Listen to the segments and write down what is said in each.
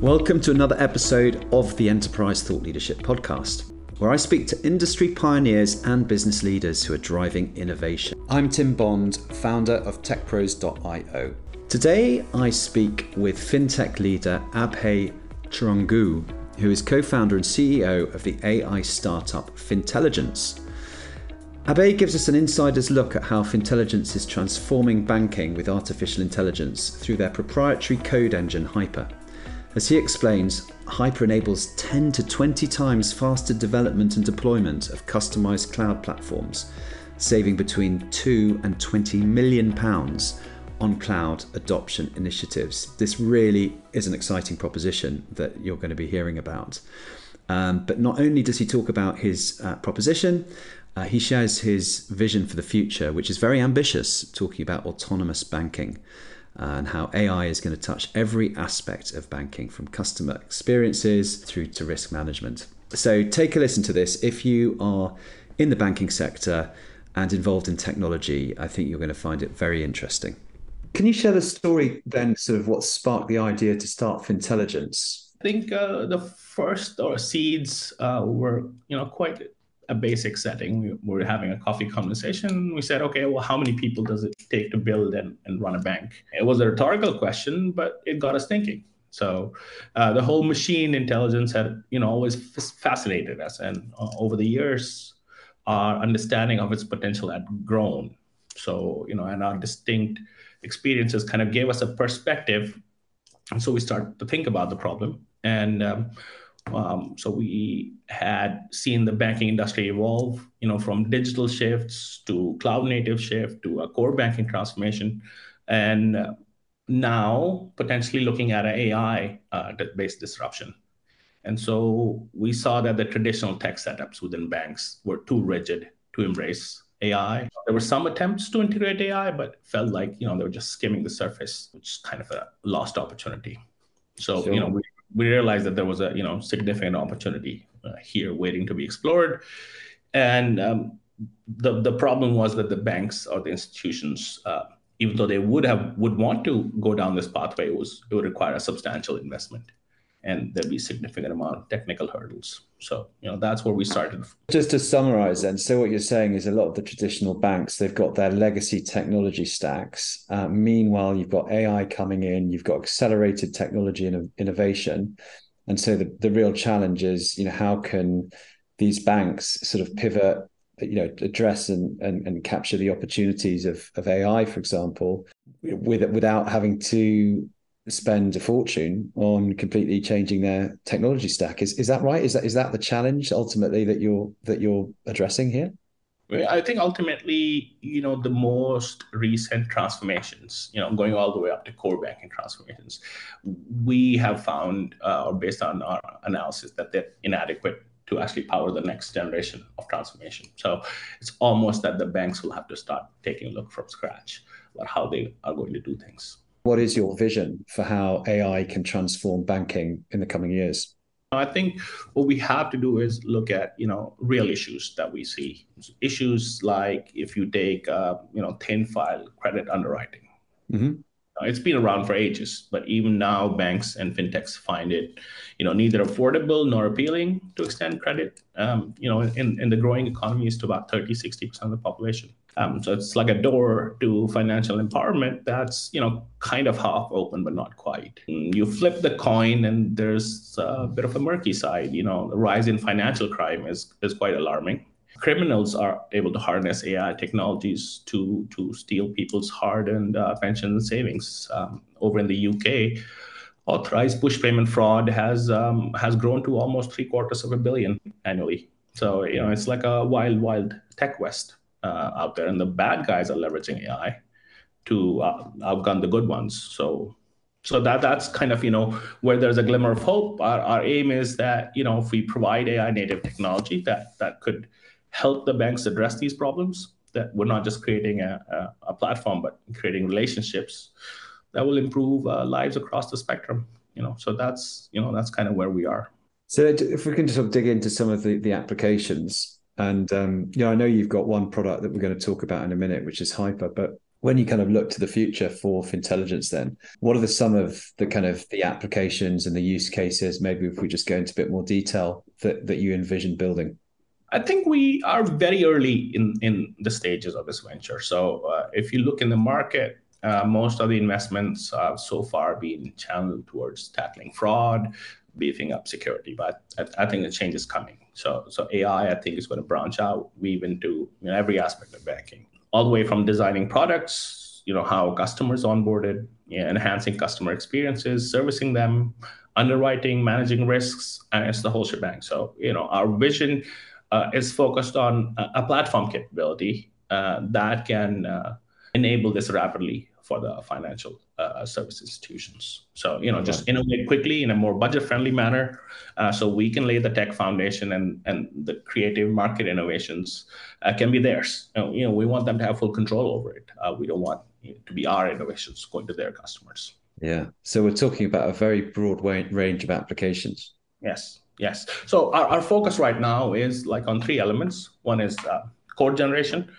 Welcome to another episode of the Enterprise Thought Leadership Podcast, where I speak to industry pioneers and business leaders who are driving innovation. I'm Tim Bond, founder of TechPros.io. Today, I speak with fintech leader Abhay Chrungoo, who is co founder and CEO of the AI startup FintelligenX. Abhay gives us an insider's look at how FintelligenX is transforming banking with artificial intelligence through their proprietary code engine Hyper. As he explains, Hyper enables 10 to 20 times faster development and deployment of customized cloud platforms, saving between 2 and 20 million pounds on cloud adoption initiatives. This really is an exciting proposition that you're going to be hearing about. Um, but not only does he talk about his uh, proposition, uh, he shares his vision for the future, which is very ambitious, talking about autonomous banking and how AI is going to touch every aspect of banking from customer experiences through to risk management. So take a listen to this. If you are in the banking sector and involved in technology, I think you're going to find it very interesting. Can you share the story then, sort of what sparked the idea to start FintelligenX? I think uh, the first or seeds uh, were, you know, quite a basic setting. We were having a coffee conversation. We said, okay, well, how many people does it take to build and, and run a bank? It was a rhetorical question, but it got us thinking. So uh, the whole machine intelligence had, you know, always f- fascinated us, and uh, over the years, our understanding of its potential had grown. So you know, and our distinct experiences kind of gave us a perspective, and so we started to think about the problem. And um, um, so we had seen the banking industry evolve, you know, from digital shifts to cloud native shift to a core banking transformation, and now potentially looking at an AI uh, based disruption. And so we saw that the traditional tech setups within banks were too rigid to embrace AI. There were some attempts to integrate AI, but felt like you know they were just skimming the surface, which is kind of a lost opportunity. So sure. you know we we realized that there was a you know significant opportunity uh, here waiting to be explored, and um, the the problem was that the banks or the institutions, uh, even though they would have would want to go down this pathway, it was it would require a substantial investment and there'd be significant amount of technical hurdles. So, you know, that's where we started. Just to summarize then, so what you're saying is a lot of the traditional banks, they've got their legacy technology stacks. Uh, meanwhile, you've got AI coming in, you've got accelerated technology and innovation. And so the, the real challenge is, you know, how can these banks sort of pivot, you know, address and, and, and capture the opportunities of, of AI, for example, with, without having to spend a fortune on completely changing their technology stack. Is is that right? Is that is that the challenge ultimately that you're that you're addressing here? I think ultimately, you know, the most recent transformations, you know, going all the way up to core banking transformations, we have found, uh, or based on our analysis, that they're inadequate to actually power the next generation of transformation. So it's almost that the banks will have to start taking a look from scratch about how they are going to do things. What is your vision for how AI can transform banking in the coming years? I think what we have to do is look at you know real issues that we see. Issues like if you take uh, you know thin file credit underwriting. Mm-hmm. It's been around for ages, but even now banks and fintechs find it, you know, neither affordable nor appealing to extend credit. Um, you know, in, in the growing economies to about 30, 60% of the population. Um, so it's like a door to financial empowerment that's you know kind of half open but not quite. You flip the coin and there's a bit of a murky side. You know, the rise in financial crime is is quite alarming. Criminals are able to harness AI technologies to to steal people's hard-earned uh, pension savings. Um, over in the UK, authorized push payment fraud has um, has grown to almost three quarters of a billion annually. So you know, it's like a wild, wild tech west uh, out there, and the bad guys are leveraging AI to uh, outgun the good ones. So, so that that's kind of you know where there's a glimmer of hope. Our, our aim is that you know if we provide AI native technology that that could help the banks address these problems, that we're not just creating a, a, a platform, but creating relationships that will improve uh, lives across the spectrum. You know, so that's you know that's kind of where we are. So if we can just sort of dig into some of the, the applications, and um, know, I know you've got one product that we're going to talk about in a minute, which is Hyper. But when you kind of look to the future for intelligence then what are the some of the kind of the applications and the use cases maybe if we just go into a bit more detail that, that you envision building I think we are very early in, in the stages of this venture. So uh, if you look in the market, most of the investments have so far been channeled towards tackling fraud, beefing up security. But I, I, think the change is coming. So so AI, I think, is going to branch out, weave into you know, every aspect of banking all the way from designing products, you know, how customers onboarded, you know, enhancing customer experiences, servicing them, underwriting, managing risks, and it's the whole shebang. So, you know, our vision uh, is focused on a, a platform capability uh, that can uh, enable this rapidly for the financial uh, service institutions. So, you know, just innovate quickly in a more budget-friendly manner, uh, so we can lay the tech foundation and and the creative market innovations uh, can be theirs. You know, you know, we want them to have full control over it. Uh, we don't want it to be our innovations going to their customers. Yeah. So we're talking about a very broad range of applications. Yes. Yes. So our, our focus right now is like on three elements. One is uh, code generation,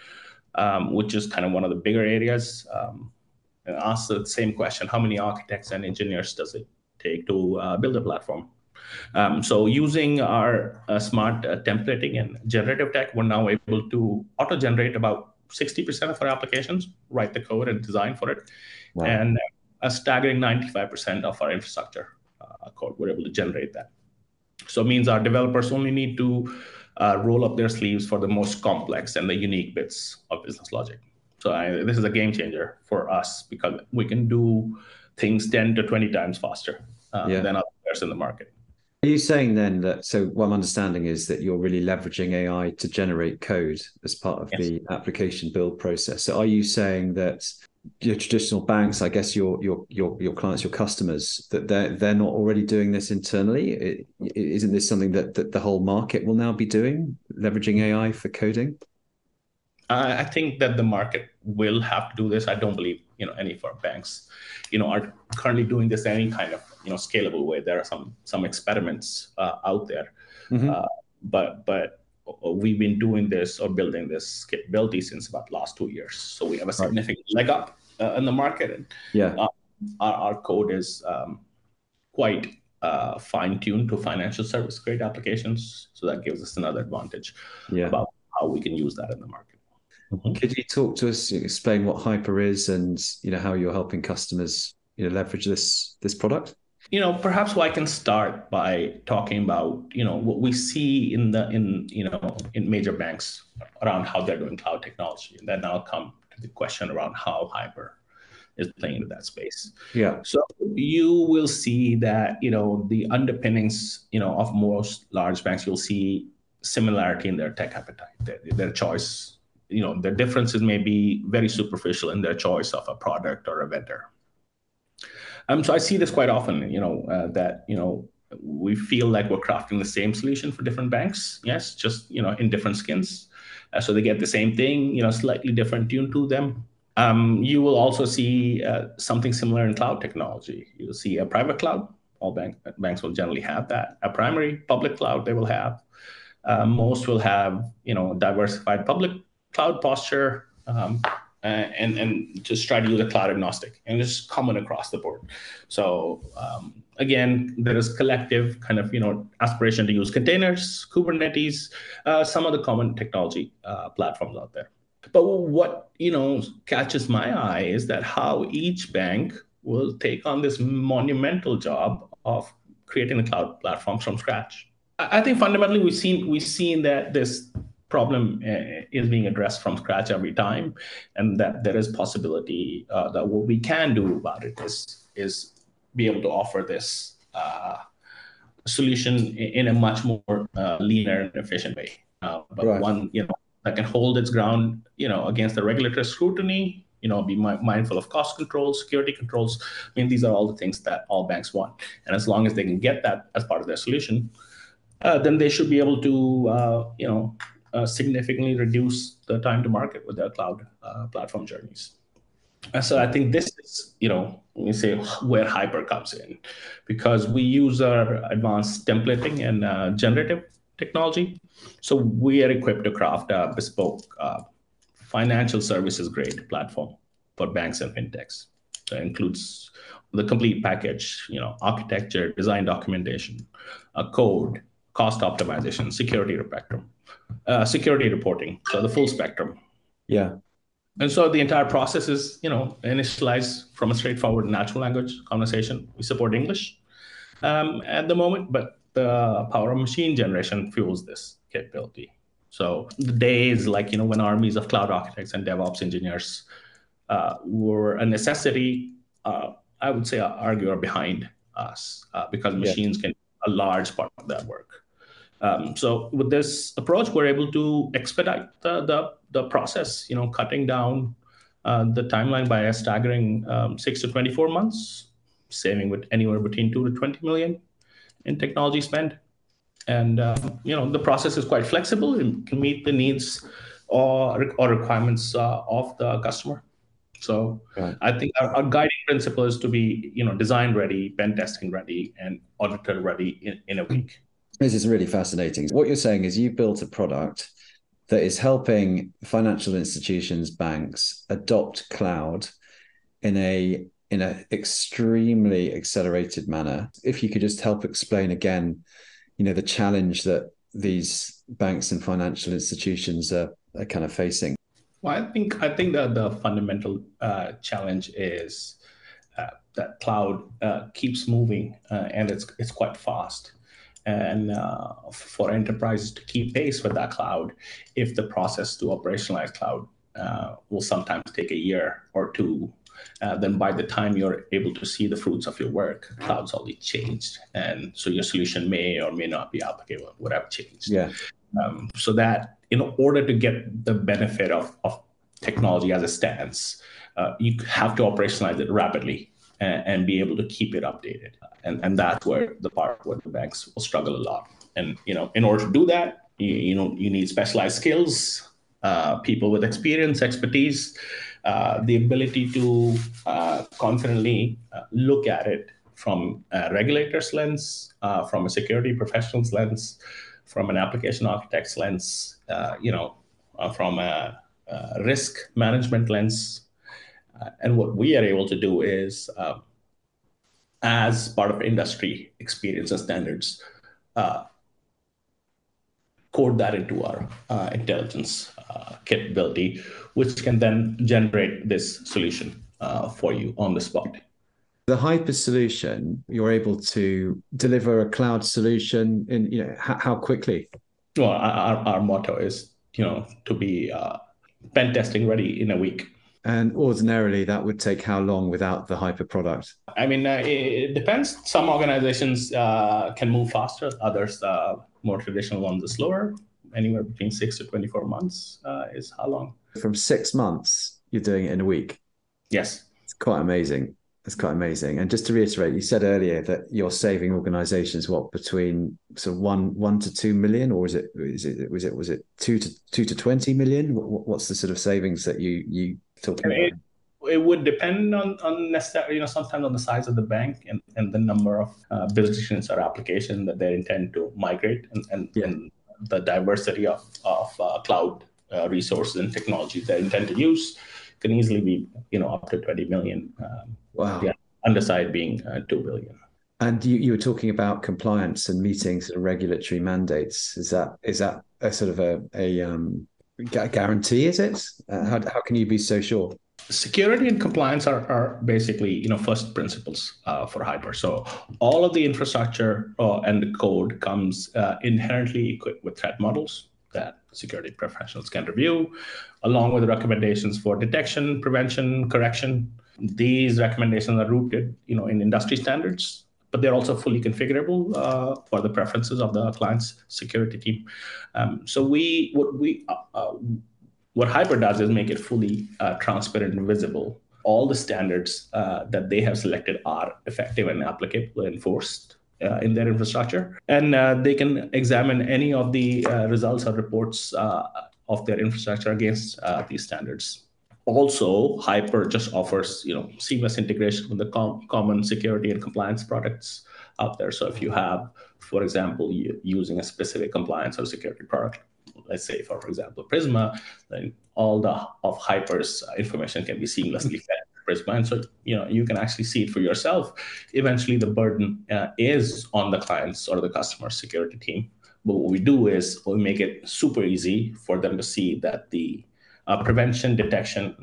um, which is kind of one of the bigger areas. Um, and ask the same question how many architects and engineers does it take to uh, build a platform um, so using our uh, smart uh, templating and generative tech we're now able to auto generate about 60% of our applications write the code and design for it wow. and a staggering 95% of our infrastructure uh, code we're able to generate that so it means our developers only need to roll up their sleeves for the most complex and the unique bits of business logic so I, this is a game changer for us because we can do things 10 to 20 times faster uh, yeah. than others in the market. Are you saying then that, so what I'm understanding is that you're really leveraging AI to generate code as part of yes. the application build process. So are you saying that your traditional banks, I guess your your your your clients, your customers, that they're they're not already doing this internally? Isn't this something that, that the whole market will now be doing, leveraging AI for coding? I think that the market will have to do this. I don't believe you know any of our banks, you know, are currently doing this in any kind of you know scalable way. There are some some experiments uh, out there, mm-hmm. uh, but but we've been doing this or building this capability since about last two years. So we have a significant right. leg up uh, in the market, and yeah, uh, our, our code is um, quite uh, fine tuned to financial service grade applications. So that gives us another advantage yeah. about how we can use that in the market. Mm-hmm. Could you talk to us, explain what Hyper is, and you know how you're helping customers, you know, leverage this this product? You know, perhaps I can start by talking about you know what we see in the in you know in major banks around how they're doing cloud technology, and then I'll come to the question around how Hyper is playing into that space. Yeah. So you will see that you know the underpinnings you know of most large banks. You'll see similarity in their tech appetite, their, their choice you know the differences may be very superficial in their choice of a product or a vendor um, so i see this quite often you know uh, that you know we feel like we're crafting the same solution for different banks yes just you know in different skins. Uh, so they get the same thing you know slightly different tune to them. Um, you will also see uh, something similar in cloud technology. You'll see a private cloud. All bank, banks will generally have that. A primary public cloud they will have. Uh, most will have you know diversified public cloud posture. Um, and and just try to use a cloud agnostic and just common across the board. So um, again, there is collective kind of you know aspiration to use containers, Kubernetes, uh, some of the common technology uh, platforms out there. But what you know catches my eye is that how each bank will take on this monumental job of creating a cloud platform from scratch. I think fundamentally we've seen we've seen that this problem uh, is being addressed from scratch every time, and that there is possibility uh, that what we can do about it is is be able to offer this uh, solution in a much more uh, leaner and efficient way, uh, but right. one you know that can hold its ground, you know, against the regulatory scrutiny. You know, be mi- mindful of cost controls, security controls. I mean, these are all the things that all banks want, and as long as they can get that as part of their solution, uh, then they should be able to, uh, you know, significantly reduce the time to market with their cloud uh, platform journeys. And so I think this is, you know, we say where Hyper comes in, because we use our advanced templating and uh, generative technology. So we are equipped to craft a bespoke uh, financial services grade platform for banks and fintechs. It includes the complete package, you know, architecture, design documentation, a code, cost optimization, security spectrum, uh, security reporting, so the full spectrum. Yeah. And so the entire process is, you know, initialized from a straightforward natural language conversation. We support English um, at the moment, but the power of machine generation fuels this capability. So the days like, you know, when armies of cloud architects and DevOps engineers uh, were a necessity, uh, I would say argue are behind us uh, because machines yeah. can a large part of that work. Um, so with this approach, we're able to expedite the, the, the process, you know, cutting down uh, the timeline by a staggering um, six to 24 months, saving with anywhere between two to 20 million in technology spend. And, uh, you know, the process is quite flexible and can meet the needs or, or requirements uh, of the customer. So right. I think our, our, guiding principle is to be, you know, design ready, pen testing ready, and auditor ready in, in a week. This is really fascinating. What you're saying is you built a product that is helping financial institutions, banks adopt cloud in a in an extremely accelerated manner. If you could just help explain again, you know, the challenge that these banks and financial institutions are, are kind of facing. Well, I think I think that the fundamental uh, challenge is uh, that cloud uh, keeps moving uh, and it's it's quite fast. And uh, for enterprises to keep pace with that cloud if the process to operationalize cloud uh, will sometimes take a year or two uh, then by the time you're able to see the fruits of your work cloud's already changed and so your solution may or may not be applicable would have changed yeah um, so that in order to get the benefit of, of technology as it stands uh, you have to operationalize it rapidly and, and be able to keep it updated. And, and that's where the part where the banks will struggle a lot. And you know, in order to do that, you, you know, you need specialized skills, uh, people with experience, expertise, uh, the ability to uh, confidently uh, look at it from a regulator's lens, uh, from a security professional's lens, from an application architect's lens, you know, from a, a risk management lens, and what we are able to do is, as part of industry experience and standards, code that into our uh, intelligence capability, which can then generate this solution uh, for you on the spot. The Hyper solution, you're able to deliver a cloud solution in you know how, how quickly? Well, our, our motto is you know to be uh, pen testing ready in a week. And ordinarily, that would take how long without the hyper product? I mean, uh, it depends. Some organizations uh, can move faster, others, uh, more traditional ones, are slower. Anywhere between six to 24 months uh, is how long? From six months, you're doing it in a week. Yes. It's quite amazing. It's quite amazing. And just to reiterate, you said earlier that you're saving organizations what between sort of one one to two million, or is it is it was it was it two to two to twenty million? What's the sort of savings that you you talking it, it would depend on on necessarily you know sometimes on the size of the bank and, and the number of uh, or applications that they intend to migrate and and, yeah. and the diversity of of uh, cloud uh, resources and technologies they intend to use can easily be you know up to 20 million um, wow the underside being uh, 2 billion and you, you were talking about compliance and meeting sort of regulatory mandates is that is that a sort of a, a um, guarantee is it? Uh, how, how can you be so sure? Security and compliance are, are basically you know first principles uh, for Hyper. So all of the infrastructure uh, and the code comes uh, inherently equipped with threat models that security professionals can review, along with recommendations for detection, prevention, correction. These recommendations are rooted you know in industry standards but they're also fully configurable uh, for the preferences of the client's security team. Um, so we what we uh, uh, what Hyper does is make it fully uh, transparent and visible. All the standards uh, that they have selected are effective and applicable enforced uh, in their infrastructure, and they can examine any of the results or reports of their infrastructure against these standards. Also hyper just offers you know seamless integration with the com- common security and compliance products out there. So if you have for example using a specific compliance or security product let's say for example Prisma, then all the of Hyper's information can be seamlessly fed to Prisma, and so you know you can actually see it for yourself. Eventually, the burden uh, is on the clients or the customer security team. But what we do is we make it super easy for them to see that the uh, prevention detection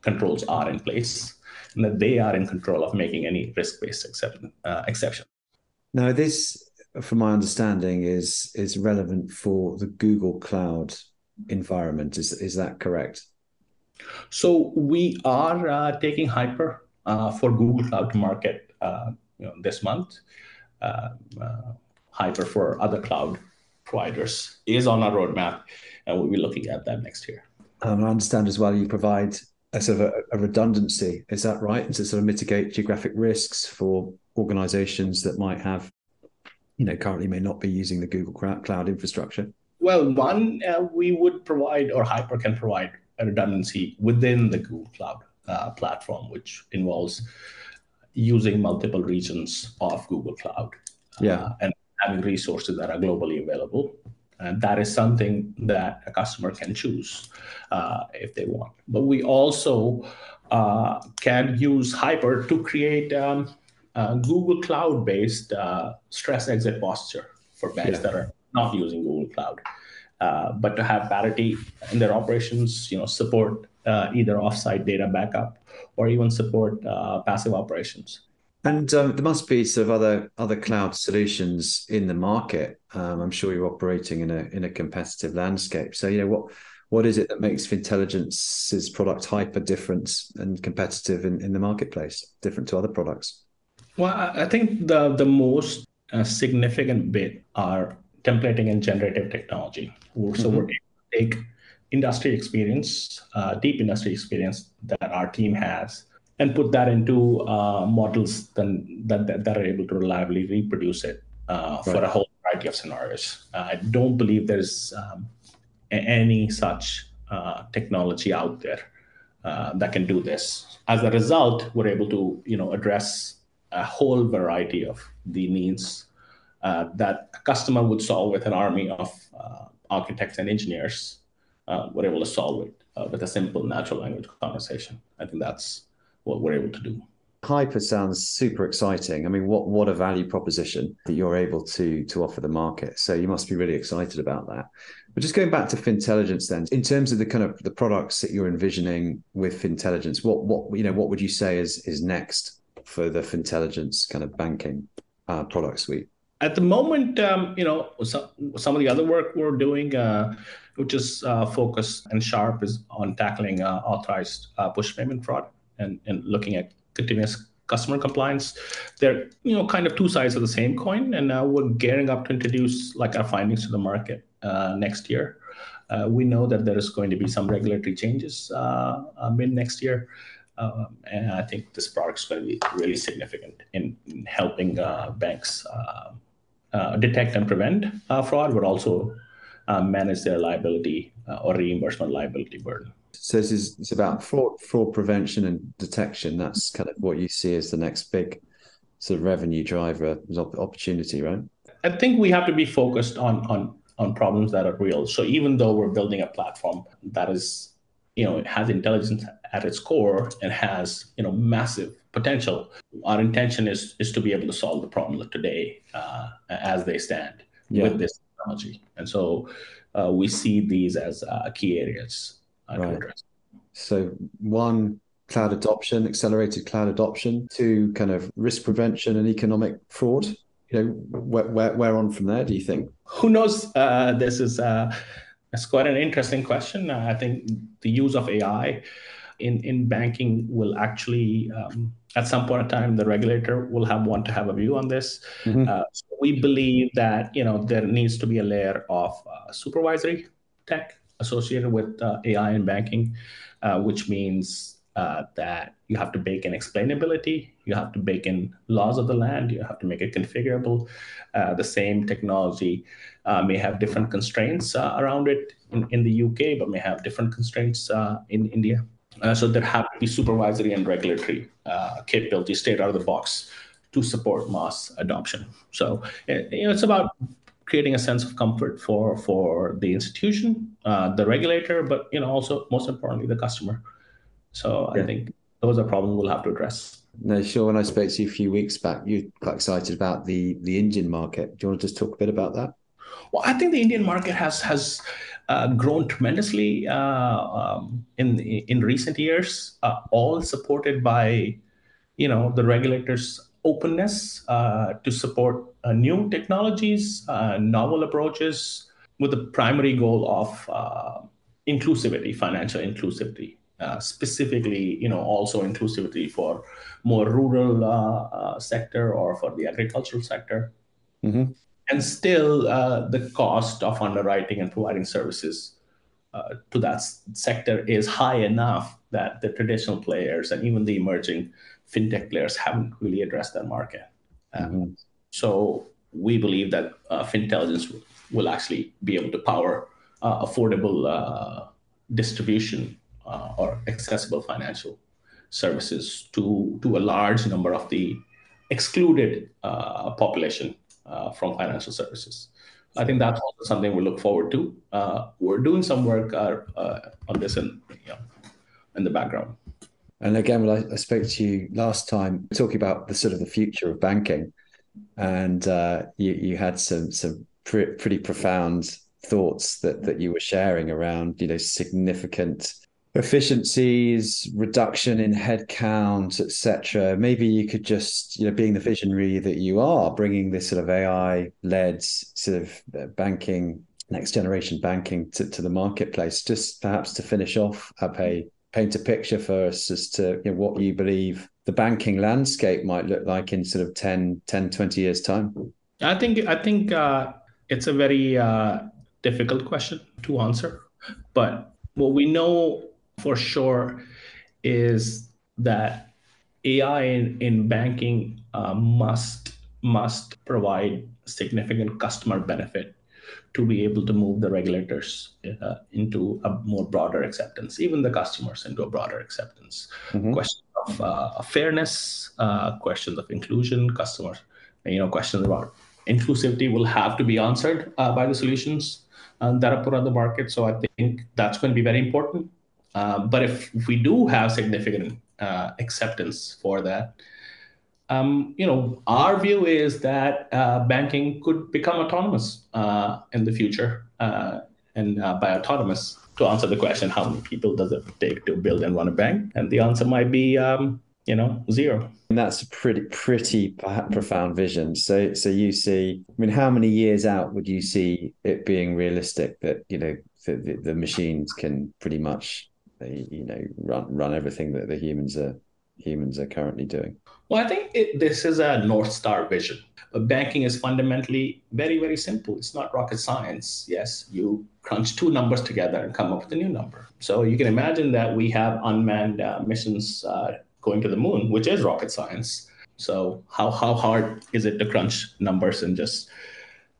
controls are in place and that they are in control of making any risk-based exception, uh, exception. Now, this, from my understanding, is is relevant for the Google Cloud environment. Is is that correct? So we are uh, taking Hyper uh, for Google Cloud to market uh, you know, this month. Uh, uh, Hyper for other cloud providers is on our roadmap, and we'll be looking at that next year. Um, I understand as well you provide a sort of a, a redundancy. Is that right? To sort of mitigate geographic risks for organizations that might have, you know, currently may not be using the Google Cloud infrastructure? Well, one, uh, we would provide, or Hyper can provide a redundancy within the Google Cloud uh, platform, which involves using multiple regions of Google Cloud. Uh, yeah. and having resources that are globally available. And that is something that a customer can choose uh, if they want. But we also uh, can use Hyper to create um, Google Cloud based uh, stress exit posture for banks yeah. that are not using Google Cloud. Uh, but to have parity in their operations, you know, support uh, either offsite data backup or even support uh, passive operations. And um, there must be sort of other other cloud solutions in the market. Um, I'm sure you're operating in a in a competitive landscape. So you know what what is it that makes FintelligenX's product hyper different and competitive in, in the marketplace, different to other products? Well, I think the the most uh, significant bit are templating and generative technology. So mm-hmm. we're able to take industry experience, uh, deep industry experience that our team has, and put that into uh, models then, that, that, that, are able to reliably reproduce it uh, right. for a whole variety of scenarios. I don't believe there's um, any such uh, technology out there uh, that can do this. As a result, we're able to you know address a whole variety of the needs uh, that a customer would solve with an army of uh, architects and engineers uh, were able to solve it uh, with a simple natural language conversation. I think that's what we're able to do. Hyper sounds super exciting. I mean, what what a value proposition that you're able to to offer the market. So you must be really excited about that. But just going back to FintelligenX, then, in terms of the kind of the products that you're envisioning with FintelligenX, what what you know, what would you say is is next for the intelligence kind of banking uh, product suite? at the moment, um, you know, some, some of the other work we're doing, uh, which is uh, focused and sharp, is on tackling uh, authorized uh, push payment fraud and, and looking at continuous customer compliance. They're, you know, kind of two sides of the same coin. And now we're gearing up to introduce like our findings to the market uh, next year. Uh, we know that there is going to be some regulatory changes mid next year. Um, and I think this product is going to be really significant in, in helping banks uh, detect and prevent uh, fraud, but also uh, manage their liability or reimbursement liability burden. So this is it's about fraud, fraud prevention and detection. That's kind of what you see as the next big sort of revenue driver opportunity, right? I think we have to be focused on on on problems that are real. So even though we're building a platform that is, you know, has intelligence at its core and has, you know, massive potential. Our intention is is to be able to solve the problem today uh, as they stand yeah. with this technology, and so uh, we see these as uh, key areas uh, right. to address. So one cloud adoption, accelerated cloud adoption, two kind of risk prevention and economic fraud. You know, where where, where on from there? Do you think? Who knows? Uh, this is. It's quite an interesting question. I think the use of AI in, in banking will actually um, at some point in time the regulator will have want to have a view on this. Mm-hmm. uh, so we believe that you know there needs to be a layer of uh, supervisory tech associated with uh, ai in banking uh, which means uh, that you have to bake in explainability you have to bake in laws of the land you have to make it configurable. Uh, the same technology may have different constraints around it in, in the uk but may have different constraints in india uh, so there have to be supervisory and regulatory uh, capabilities straight out of the box to support mass adoption. So you know, it's about creating a sense of comfort for for the institution, uh, the regulator, but you know also most importantly the customer. So yeah. I think those are problems we'll have to address. No, sure. When I spoke to you a few weeks back, you were quite excited about the the Indian market. Do you want to just talk a bit about that? Well, I think the Indian market has has grown tremendously uh, um, in in recent years, uh, all supported by you know the regulators' openness uh, to support uh, new technologies, uh, novel approaches, with the primary goal of inclusivity, financial inclusivity. specifically, you know, also inclusivity for more rural sector or for the agricultural sector. Mm-hmm and still uh, the cost of underwriting and providing services uh, to that sector is high enough that the traditional players and even the emerging fintech players haven't really addressed that market. Um, mm-hmm. So we believe that uh, FintelligenX will actually be able to power uh, affordable uh, distribution uh, or accessible financial services to to a large number of the excluded population uh, from financial services. I think that's also something we look forward to. Uh, we're doing some work uh, uh, on this in, you know, in the background. And again, well, I, I, spoke to you last time talking about the sort of the future of banking, and uh, you, you had some some pre- pretty profound thoughts that that you were sharing around you know significant efficiencies, reduction in headcount, etc. Maybe you could just, you know, being the visionary that you are, bringing this sort of AI-led sort of uh, banking, next generation banking to, to the marketplace. Just perhaps to finish off, Abhay, paint a picture for us as to you know, what you believe the banking landscape might look like in sort of 10, 10 20 years time. I think I think uh, it's a very uh, difficult question to answer, but what we know for sure is that AI in, in banking uh, must must provide significant customer benefit to be able to move the regulators uh, into a more broader acceptance, even the customers into a broader acceptance. Mm-hmm. Questions of uh, fairness, uh, questions of inclusion, customers, you know, questions about inclusivity will have to be answered uh, by the solutions uh, that are put on the market. So I think that's going to be very important. Um, but if, we do have significant uh, acceptance for that, um, you know, our view is that uh, banking could become autonomous uh, in the future. Uh, and uh, by autonomous, to answer the question, how many people does it take to build and run a bank? And the answer might be, um, you know, zero. And that's a pretty, pretty profound vision. So, so you see, I mean, how many years out would you see it being realistic that you know the, the machines can pretty much they you know run run everything that the humans are humans are currently doing? Well, I think it, this is a North Star vision. But banking is fundamentally very, very simple. It's not rocket science. Yes, you crunch two numbers together and come up with a new number. So you can imagine that we have unmanned uh, missions uh, going to the moon, which is rocket science. So how how hard is it to crunch numbers and just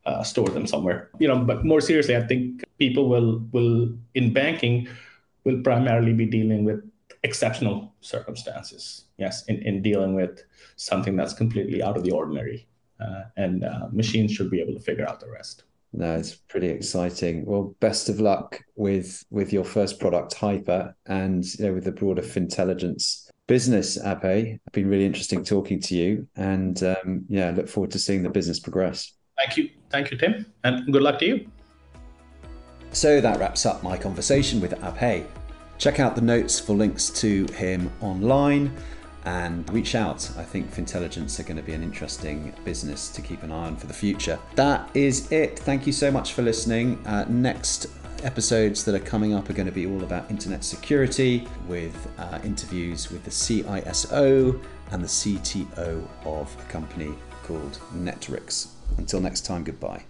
uh, store them somewhere? You know, but more seriously, I think people will will in banking will primarily be dealing with exceptional circumstances. Yes, in, in dealing with something that's completely out of the ordinary. Uh, and uh, machines should be able to figure out the rest. No, it's pretty exciting. Well, best of luck with with your first product, Hyper, and you know, with the broader FintelligenX business, Abhay. It's been really interesting talking to you, and um, yeah, look forward to seeing the business progress. Thank you, thank you, Tim, and good luck to you. So that wraps up my conversation with Abhay. Check out the notes for links to him online and reach out. I think FintelligenX are going to be an interesting business to keep an eye on for the future. That is it. Thank you so much for listening. Uh, next episodes that are coming up are going to be all about internet security with uh, interviews with the CISO and the CTO of a company called Netrix. Until next time, goodbye.